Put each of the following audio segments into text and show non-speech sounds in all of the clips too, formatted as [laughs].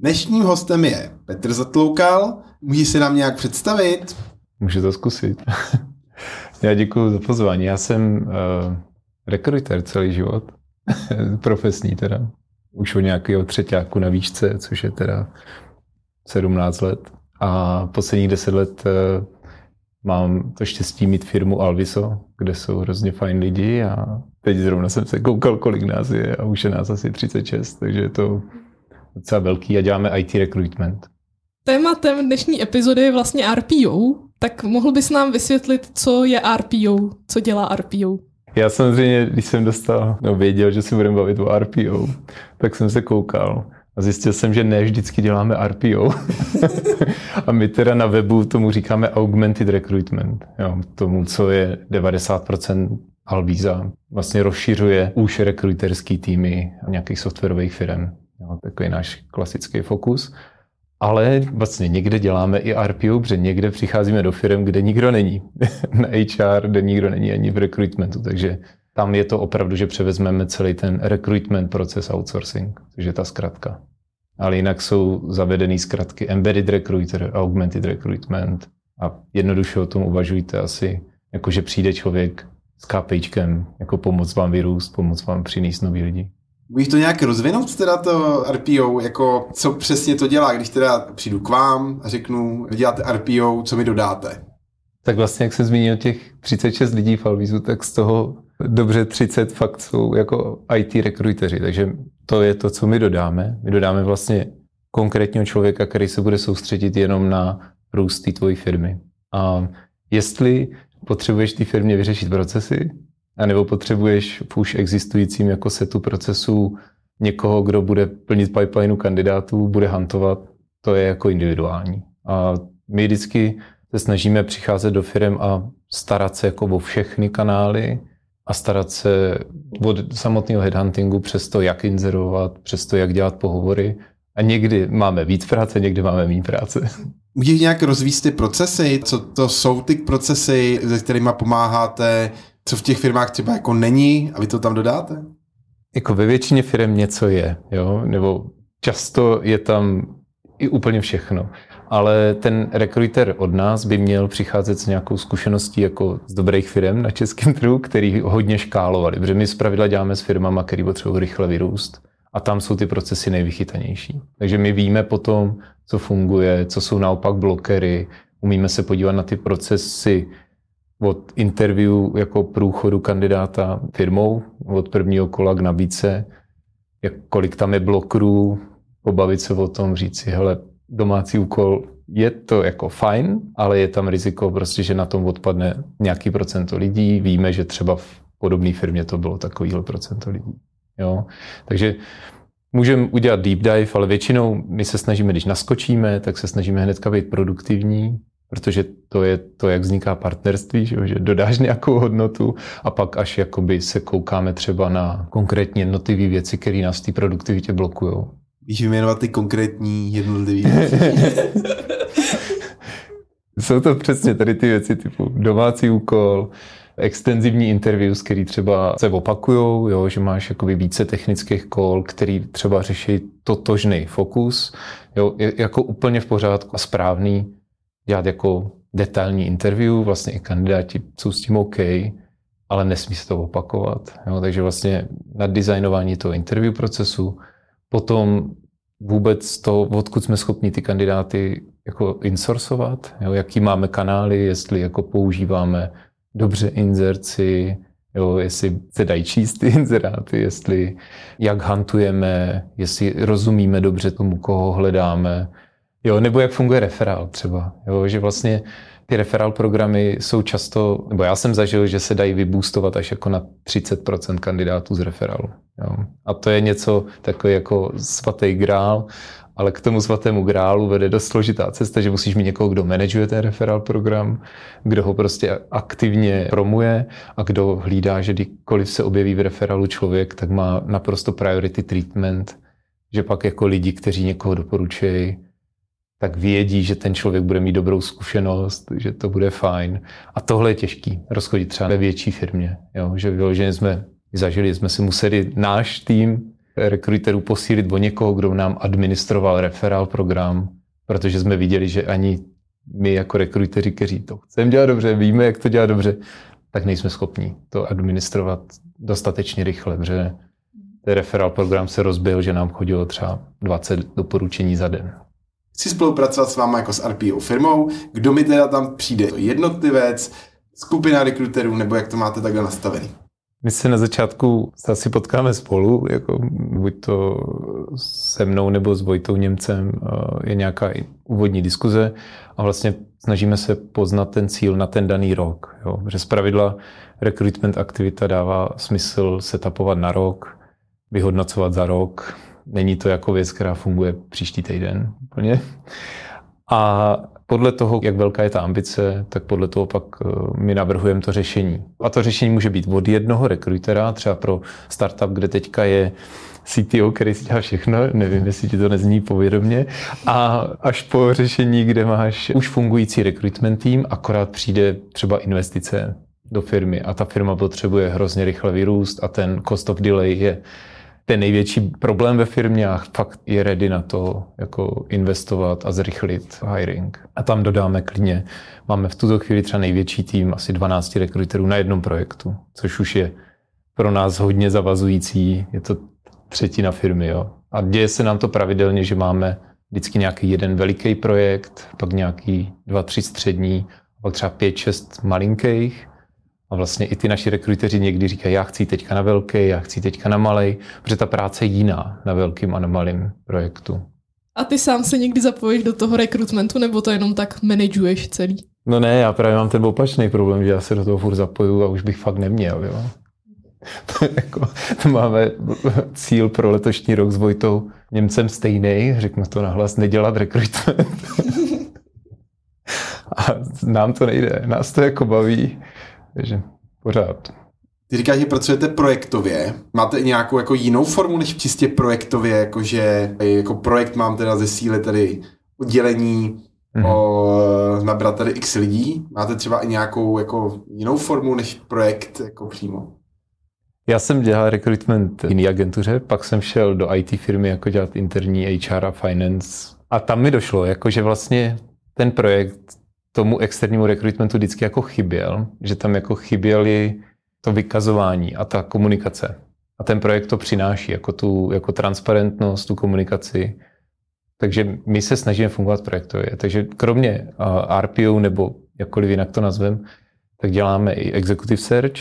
Dnešním hostem je Petr Zatloukal. Můžeš se nám nějak představit? Můžu to zkusit. [laughs] Já děkuji za pozvání. Já jsem uh, rekruter celý život. [laughs] Profesní teda. Už od nějakého třetíku na výšce, což je teda 17 let. A posledních 10 let uh, mám to štěstí mít firmu Alviso, kde jsou hrozně fajn lidi a teď zrovna jsem se koukal, kolik nás je a už je nás asi 36, takže je to docela velký a děláme IT recruitment. Tématem dnešní epizody je vlastně RPO, tak mohl bys nám vysvětlit, co je RPO, co dělá RPO? Já samozřejmě, když jsem dostal, no věděl, že si budeme bavit o RPO, tak jsem se koukal a zjistil jsem, že ne vždycky děláme RPO. [laughs] a my teda na webu tomu říkáme augmented recruitment. Jo, tomu, co je 90% Alvíza. Vlastně rozšiřuje už rekruterský týmy nějakých softwarových firm. Jo, takový náš klasický fokus. Ale vlastně někde děláme i RPO, protože někde přicházíme do firm, kde nikdo není. [laughs] Na HR, kde nikdo není ani v recruitmentu. Takže tam je to opravdu, že převezmeme celý ten recruitment proces outsourcing, což je ta zkratka. Ale jinak jsou zavedený zkratky embedded recruiter, augmented recruitment a jednoduše o tom uvažujte asi, jako že přijde člověk s KPIčkem, jako pomoc vám vyrůst, pomoc vám přinést nový lidi. Můžeš to nějak rozvinout, teda to RPO, jako co přesně to dělá, když teda přijdu k vám a řeknu, děláte RPO, co mi dodáte? Tak vlastně, jak jsem zmínil těch 36 lidí v Alvizu, tak z toho dobře 30 fakt jsou jako IT rekruteři, takže to je to, co my dodáme. My dodáme vlastně konkrétního člověka, který se bude soustředit jenom na růst té tvojí firmy. A jestli potřebuješ té firmě vyřešit procesy, nebo potřebuješ v už existujícím jako setu procesů někoho, kdo bude plnit pipelineu kandidátů, bude hantovat, to je jako individuální. A my vždycky se snažíme přicházet do firm a starat se jako o všechny kanály a starat se od samotného headhuntingu přes to, jak inzerovat, přes to, jak dělat pohovory. A někdy máme víc práce, někdy máme méně práce. Můžeš nějak rozvíjet ty procesy? Co to jsou ty procesy, se kterými pomáháte co v těch firmách třeba jako není a vy to tam dodáte? Jako ve většině firm něco je, jo? nebo často je tam i úplně všechno. Ale ten rekruter od nás by měl přicházet s nějakou zkušeností jako z dobrých firm na českém trhu, který hodně škálovali. Protože my zpravidla děláme s firmama, které potřebují rychle vyrůst. A tam jsou ty procesy nejvychytanější. Takže my víme potom, co funguje, co jsou naopak blokery, umíme se podívat na ty procesy od interview jako průchodu kandidáta firmou, od prvního kola k nabídce, jak, kolik tam je blokrů, pobavit se o tom, říct si, hele, domácí úkol je to jako fajn, ale je tam riziko prostě, že na tom odpadne nějaký procento lidí. Víme, že třeba v podobné firmě to bylo takovýhle procento lidí. Jo? Takže můžeme udělat deep dive, ale většinou my se snažíme, když naskočíme, tak se snažíme hnedka být produktivní, protože to je to, jak vzniká partnerství, že, dodáš nějakou hodnotu a pak až jakoby se koukáme třeba na konkrétní jednotlivé věci, které nás v té produktivitě blokují. Víš vyjmenovat ty konkrétní jednotlivé [laughs] Jsou to přesně tady ty věci typu domácí úkol, extenzivní interviews, který třeba se opakují, jo, že máš jakoby více technických kol, který třeba řeší totožný fokus, jo, je jako úplně v pořádku a správný dělat jako detailní interview, vlastně i kandidáti jsou s tím OK, ale nesmí se to opakovat. Jo? Takže vlastně na designování toho interview procesu, potom vůbec to, odkud jsme schopni ty kandidáty jako insourcovat, jo, jaký máme kanály, jestli jako používáme dobře inzerci, jo, jestli se dají číst ty [laughs] inzeráty, jestli jak hantujeme, jestli rozumíme dobře tomu, koho hledáme, jo, nebo jak funguje referál třeba, jo, že vlastně ty referál programy jsou často, nebo já jsem zažil, že se dají vyboostovat až jako na 30% kandidátů z referálu. Jo. A to je něco takový jako svatý grál, ale k tomu svatému grálu vede dost složitá cesta, že musíš mít někoho, kdo manažuje ten referál program, kdo ho prostě aktivně promuje a kdo hlídá, že kdykoliv se objeví v referálu člověk, tak má naprosto priority treatment, že pak jako lidi, kteří někoho doporučují, tak vědí, že ten člověk bude mít dobrou zkušenost, že to bude fajn. A tohle je těžký, rozchodit třeba ve větší firmě. Jo? Že vyloženě jsme zažili, jsme si museli náš tým rekruterů posílit o někoho, kdo nám administroval referál program, protože jsme viděli, že ani my jako rekruteři, kteří to chceme dělat dobře, víme, jak to dělat dobře, tak nejsme schopni to administrovat dostatečně rychle, protože ten referál program se rozbil, že nám chodilo třeba 20 doporučení za den. Chci spolupracovat s váma jako s RPO firmou. Kdo mi teda tam přijde? Jednotlivec, skupina rekruterů, nebo jak to máte takhle nastavený? My se na začátku asi potkáme spolu, jako buď to se mnou nebo s Vojtou Němcem je nějaká úvodní diskuze a vlastně snažíme se poznat ten cíl na ten daný rok. Jo. Že z pravidla recruitment aktivita dává smysl setapovat na rok, vyhodnocovat za rok. Není to jako věc, která funguje příští týden úplně. A podle toho, jak velká je ta ambice, tak podle toho pak eh, my navrhujeme to řešení. A to řešení může být od jednoho rekrutera, třeba pro startup, kde teďka je CTO, který si dělá všechno, nevím, jestli ti to nezní povědomě, a až po řešení, kde máš už fungující recruitment tým, akorát přijde třeba investice do firmy a ta firma potřebuje hrozně rychle vyrůst a ten cost of delay je ten největší problém ve firmě a fakt je ready na to jako investovat a zrychlit hiring. A tam dodáme klidně, máme v tuto chvíli třeba největší tým, asi 12 rekruterů na jednom projektu, což už je pro nás hodně zavazující, je to třetina firmy. Jo. A děje se nám to pravidelně, že máme vždycky nějaký jeden veliký projekt, pak nějaký dva, tři střední, pak třeba pět, šest malinkých a vlastně i ty naši rekruteři někdy říkají, já chci teďka na velký, já chci teďka na malý, protože ta práce je jiná na velkým a na malým projektu. A ty sám se někdy zapojíš do toho rekrutmentu, nebo to jenom tak manažuješ celý? No ne, já právě mám ten opačný problém, že já se do toho furt zapoju a už bych fakt neměl. Jo. [laughs] to, jako, to máme cíl pro letošní rok s Vojtou Němcem stejný, řeknu to nahlas, nedělat rekrutment. [laughs] a nám to nejde, nás to jako baví takže pořád. Ty říkáš, že pracujete projektově. Máte nějakou jako jinou formu než čistě projektově, jakože jako projekt mám teda ze síly tady oddělení mm-hmm. o, nabrat tady x lidí. Máte třeba i nějakou jako jinou formu než projekt jako přímo? Já jsem dělal recruitment v jiné agentuře, pak jsem šel do IT firmy jako dělat interní HR a finance. A tam mi došlo, jako že vlastně ten projekt tomu externímu rekrutmentu vždycky jako chyběl, že tam jako chyběly to vykazování a ta komunikace. A ten projekt to přináší jako tu jako transparentnost, tu komunikaci. Takže my se snažíme fungovat projektově. Takže kromě RPO nebo jakkoliv jinak to nazvem, tak děláme i executive search,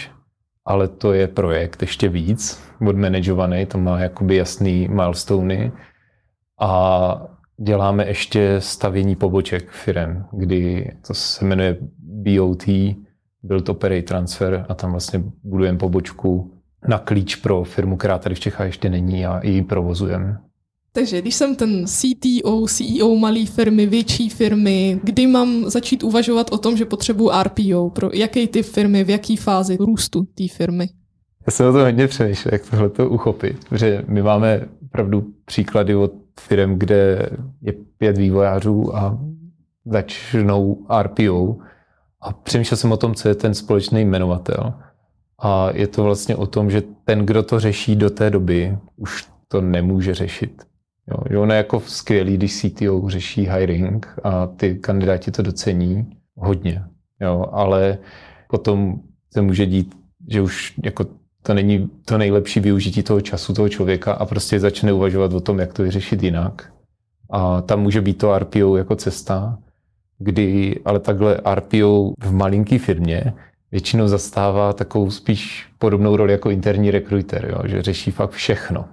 ale to je projekt ještě víc odmanažovaný, to má jakoby jasný milestony. A děláme ještě stavění poboček firm, kdy to se jmenuje BOT, Build Operate Transfer a tam vlastně budujeme pobočku na klíč pro firmu, která tady v Čechách ještě není a ji provozujeme. Takže když jsem ten CTO, CEO malé firmy, větší firmy, kdy mám začít uvažovat o tom, že potřebuji RPO, pro jaký typ firmy, v jaký fázi růstu té firmy? Já jsem o to hodně přemýšlel, jak tohle to uchopit, protože my máme opravdu příklady od firm, kde je pět vývojářů a začnou RPO a přemýšlel jsem o tom, co je ten společný jmenovatel. A je to vlastně o tom, že ten, kdo to řeší do té doby, už to nemůže řešit. Jo, ono je jako skvělý, když CTO řeší hiring a ty kandidáti to docení hodně. Jo, ale potom se může dít, že už jako to není to nejlepší využití toho času toho člověka a prostě začne uvažovat o tom, jak to vyřešit jinak. A tam může být to RPO jako cesta, kdy ale takhle RPO v malinký firmě většinou zastává takovou spíš podobnou roli jako interní rekruter, jo, že řeší fakt všechno.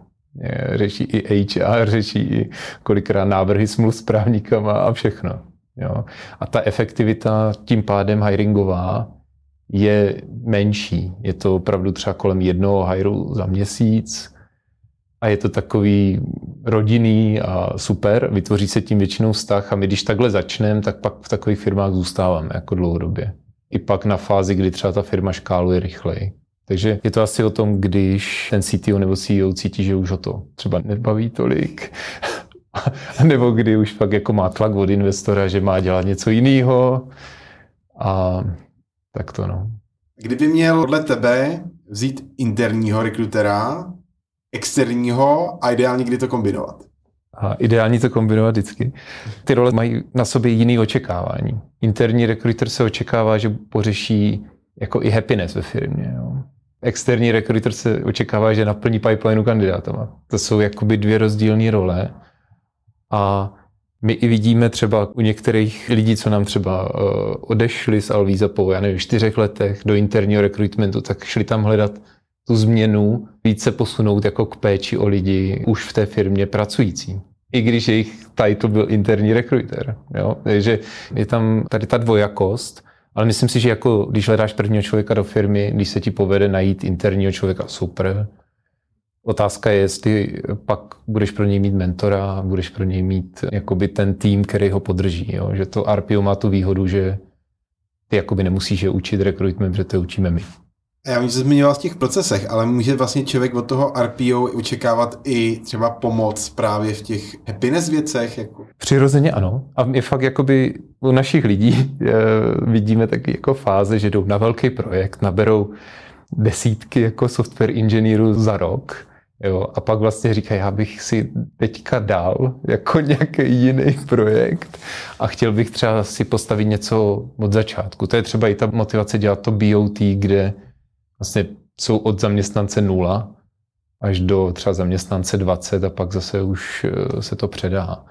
Řeší i HR, řeší i kolikrát návrhy smluv s právníkama a všechno. Jo. A ta efektivita tím pádem hiringová je menší. Je to opravdu třeba kolem jednoho hiru za měsíc a je to takový rodinný a super. Vytvoří se tím většinou vztah a my když takhle začneme, tak pak v takových firmách zůstáváme jako dlouhodobě. I pak na fázi, kdy třeba ta firma škáluje rychleji. Takže je to asi o tom, když ten CTO nebo CEO cítí, že už ho to třeba nebaví tolik, [laughs] nebo kdy už pak jako má tlak od investora, že má dělat něco jiného. A tak to no. Kdyby měl podle tebe vzít interního rekrutera, externího a ideálně kdy to kombinovat? A ideální to kombinovat vždycky. Ty role mají na sobě jiný očekávání. Interní rekruter se očekává, že pořeší jako i happiness ve firmě. Jo. Externí rekruter se očekává, že naplní pipelineu kandidátama. To jsou jakoby dvě rozdílné role. A my i vidíme třeba u některých lidí, co nám třeba uh, odešli z Alvíza po, já nevím, čtyřech letech do interního rekrutmentu, tak šli tam hledat tu změnu, více posunout jako k péči o lidi už v té firmě pracující. I když jejich title byl interní rekruter. Jo? Takže je tam tady ta dvojakost, ale myslím si, že jako když hledáš prvního člověka do firmy, když se ti povede najít interního člověka, super, Otázka je, jestli pak budeš pro něj mít mentora, budeš pro něj mít jakoby ten tým, který ho podrží. Jo? Že to RPO má tu výhodu, že ty jakoby nemusíš je učit rekrutment, protože to učíme my. Já vím, že zmiňoval v těch procesech, ale může vlastně člověk od toho RPO očekávat i třeba pomoc právě v těch happiness věcech? Jako? Přirozeně ano. A my fakt jakoby u našich lidí eh, vidíme taky jako fáze, že jdou na velký projekt, naberou desítky jako software inženýrů za rok Jo, a pak vlastně říká, já bych si teďka dal jako [laughs] nějaký jiný projekt a chtěl bych třeba si postavit něco od začátku. To je třeba i ta motivace dělat to BOT, kde vlastně jsou od zaměstnance nula až do třeba zaměstnance 20 a pak zase už eh, se to předá.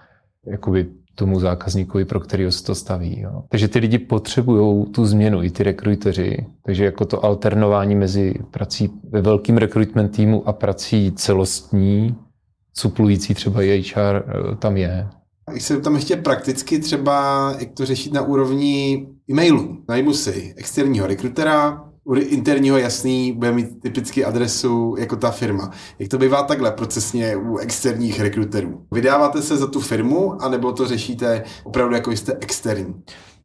Jakoby tomu zákazníkovi, pro kterého se to staví. Jo. Takže ty lidi potřebují tu změnu, i ty rekruteři. Takže jako to alternování mezi prací ve velkým rekrutment týmu a prací celostní, suplující třeba HR, eh, tam je. Když se tam ještě prakticky třeba, jak to řešit na úrovni e-mailu. Najmu si externího rekrutera, u interního jasný bude mít typicky adresu jako ta firma. Jak to bývá takhle procesně u externích rekruterů? Vydáváte se za tu firmu, anebo to řešíte opravdu jako jste externí?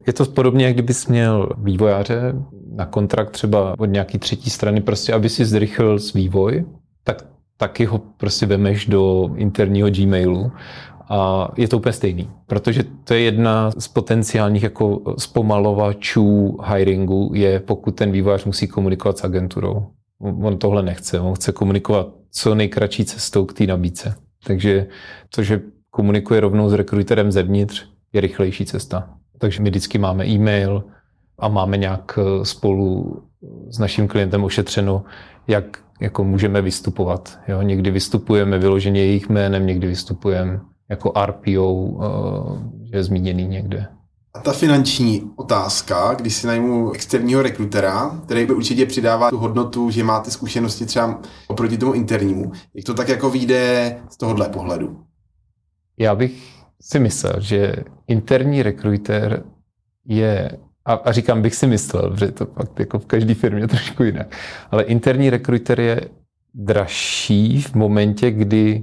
Je to podobně, jak kdybys měl vývojáře na kontrakt třeba od nějaký třetí strany, prostě aby si zrychlil s vývoj, tak taky ho prostě vemeš do interního Gmailu a je to úplně stejný, protože to je jedna z potenciálních jako zpomalovačů hiringu, je pokud ten vývojář musí komunikovat s agenturou. On tohle nechce, on chce komunikovat co nejkratší cestou k té nabídce. Takže to, že komunikuje rovnou s rekruterem zevnitř, je rychlejší cesta. Takže my vždycky máme e-mail a máme nějak eh, spolu s naším klientem ošetřeno, jak jako můžeme vystupovat. Jo? Někdy vystupujeme vyloženě jejich jménem, někdy vystupujeme jako RPO, eh, že je zmíněný někde. A ta finanční otázka, když si najmu externího rekrutera, který by určitě přidává tu hodnotu, že máte zkušenosti třeba oproti tomu internímu, jak to tak jako vyjde z tohohle pohledu? Já bych si myslel, že interní rekruter je, a, a říkám bych si myslel, že to fakt jako v každé firmě [laughs] trošku jinak, ale interní rekruter je dražší v momentě, kdy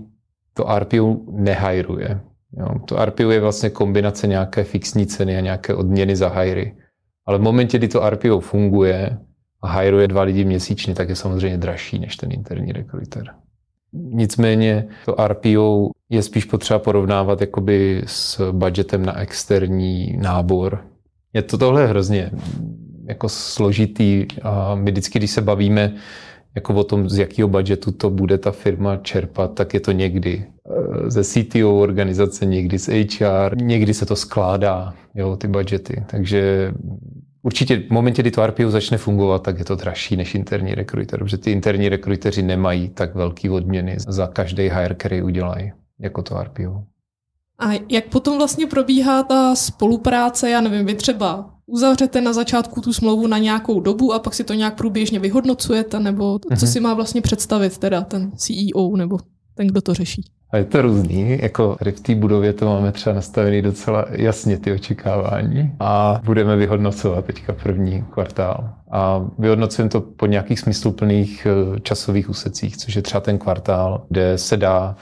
to RPO nehajruje. Jo, to RPO je vlastně kombinace nějaké fixní ceny a nějaké odměny za hajry. Ale v momentě, kdy to RPO funguje a hajruje dva lidi měsíčně, tak je samozřejmě dražší než ten interní rekruter. Nicméně to RPO je spíš potřeba porovnávat jakoby s budgetem na externí nábor. Je to tohle hrozně jako složitý a my vždycky, když se bavíme jako o tom, z jakého budžetu to bude ta firma čerpat, tak je to někdy eh, ze CTO organizace, někdy z HR, někdy se to skládá, jo, ty budžety. Takže Určitě v momentě, kdy to RPO začne fungovat, tak je to dražší než interní rekruter, protože ty interní rekruteři nemají tak velký odměny za každý hire, který udělají, jako to RPO. A jak potom vlastně probíhá ta spolupráce? Já nevím, vy třeba uzavřete na začátku tu smlouvu na nějakou dobu a pak si to nějak průběžně vyhodnocujete, nebo co mm-hmm. si má vlastně představit teda ten CEO nebo ten, kdo to řeší? A je to různý, jako tady v té budově to máme třeba nastavený docela jasně ty očekávání a budeme vyhodnocovat teďka první kvartál. A vyhodnocujeme to po nějakých smysluplných eh, časových úsecích, což je třeba ten kvartál, kde se dá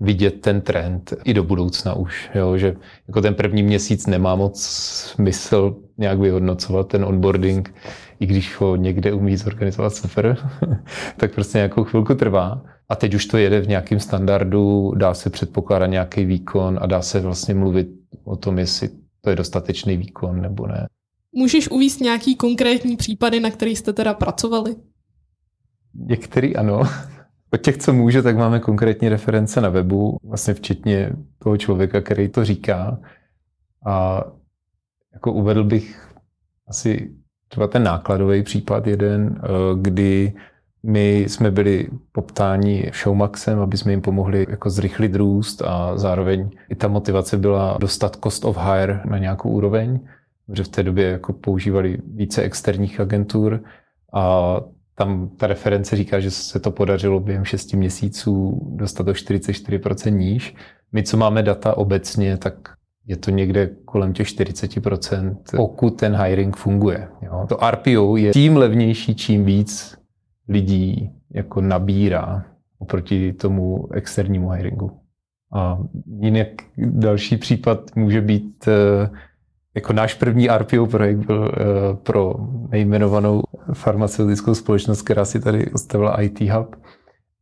vidět ten trend i do budoucna už, jo, že jako ten první měsíc nemá moc smysl nějak vyhodnocovat ten onboarding, i když ho někde umí zorganizovat super, [laughs] tak prostě nějakou chvilku trvá. A teď už to jede v nějakém standardu, dá se předpokládat nějaký výkon a dá se vlastně mluvit o tom, jestli to je dostatečný výkon nebo ne. Můžeš uvíct nějaký konkrétní případy, na kterých jste teda pracovali? Některý ano. Od těch, co může, tak máme konkrétní reference na webu, vlastně včetně toho člověka, který to říká. A jako uvedl bych asi třeba ten nákladový případ jeden, eh, kdy my jsme byli poptáni Showmaxem, aby jsme jim pomohli jako zrychlit růst a zároveň i ta motivace byla dostat cost of hire na nějakou úroveň, protože v té době jako používali více externích agentur a tam ta reference říká, že se to podařilo během 6 měsíců dostat do 44% níž. My, co máme data obecně, tak je to někde kolem těch 40%, pokud ten hiring funguje. Jo. To RPO je tím levnější, čím víc lidí jako nabírá oproti tomu externímu hiringu. A jinak další případ může být eh, jako náš první RPO projekt byl eh, pro nejmenovanou farmaceutickou společnost, která si tady ustavila IT Hub.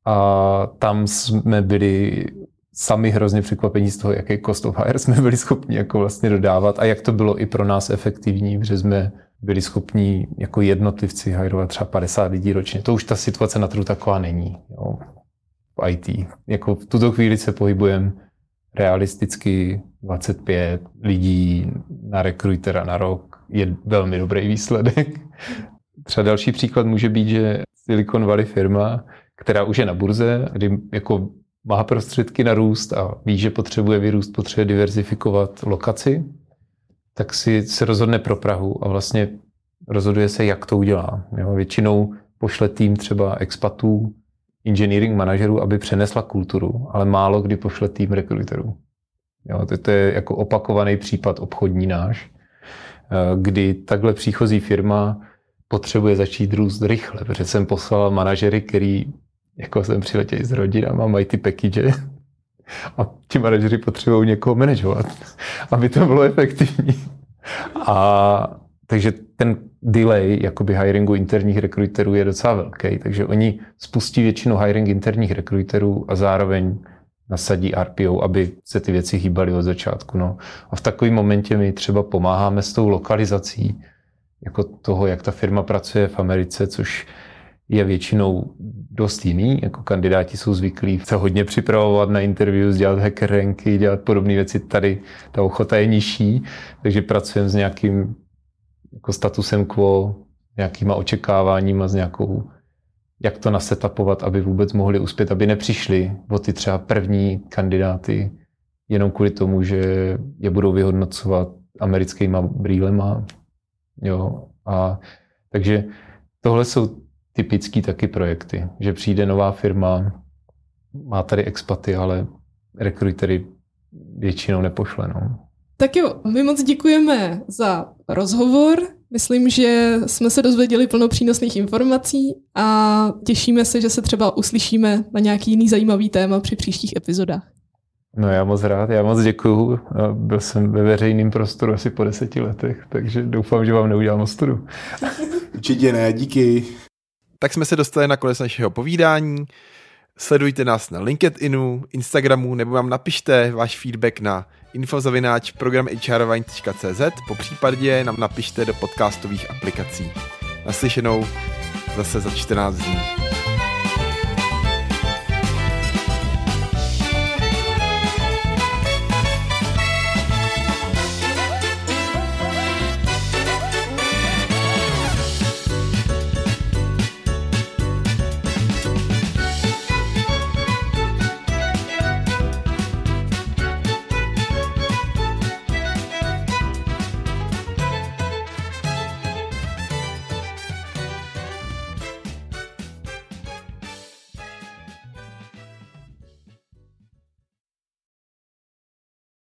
A tam jsme byli sami hrozně překvapení z toho, jaký cost of hire jsme byli schopni jako vlastně dodávat a jak to bylo i pro nás efektivní, protože jsme byli schopni jako jednotlivci hajrovat třeba 50 lidí ročně. To už ta situace na trhu taková není. Jo. V IT. Jako v tuto chvíli se pohybujeme realisticky 25 lidí na rekrutera na rok je velmi dobrý výsledek. Třeba další příklad může být, že Silicon Valley firma, která už je na burze, kdy jako má prostředky na růst a ví, že potřebuje vyrůst, potřebuje diverzifikovat lokaci, tak si se rozhodne pro Prahu a vlastně rozhoduje se, jak to udělá. Jo, většinou pošle tým třeba expatů, engineering manažerů, aby přenesla kulturu, ale málo kdy pošle tým rekruterů. Jo, to, to je jako opakovaný případ obchodní náš, eh, kdy takhle příchozí firma potřebuje začít růst rychle, protože jsem poslal manažery, který jako jsem přiletěl s rodinama, mají ty package [laughs] a ti manažeři potřebují někoho manažovat, [laughs] aby to bylo efektivní. A takže ten delay jakoby hiringu interních rekruterů je docela velký, takže oni spustí většinu hiring interních rekruterů a zároveň nasadí RPO, aby se ty věci hýbaly od začátku. No. A v takovém momentě my třeba pomáháme s tou lokalizací, jako toho, jak ta firma pracuje v Americe, což je většinou dost jiný. Jako kandidáti jsou zvyklí se hodně připravovat na interview, dělat hacker ranky, dělat podobné věci. Tady ta ochota je nižší, takže pracujeme s nějakým jako statusem quo, nějakýma očekáváníma, s nějakou, jak to nasetapovat, aby vůbec mohli uspět, aby nepřišli o ty třeba první kandidáty jenom kvůli tomu, že je budou vyhodnocovat americkýma brýlema. Jo. A, takže tohle jsou typický taky projekty, že přijde nová firma, má tady expaty, ale rekrutery většinou nepošle. No. Tak jo, my moc děkujeme za rozhovor. Myslím, že jsme se dozvěděli plno přínosných informací a těšíme se, že se třeba uslyšíme na nějaký jiný zajímavý téma při příštích epizodách. No já moc rád, já moc děkuju. Byl jsem ve veřejném prostoru asi po deseti letech, takže doufám, že vám neudělám ostudu. [laughs] Určitě ne, díky. Tak jsme se dostali na konec našeho povídání. Sledujte nás na LinkedInu, Instagramu nebo vám napište váš feedback na infozavináč programhrvine.cz po případě nám napište do podcastových aplikací. Naslyšenou zase za 14 dní.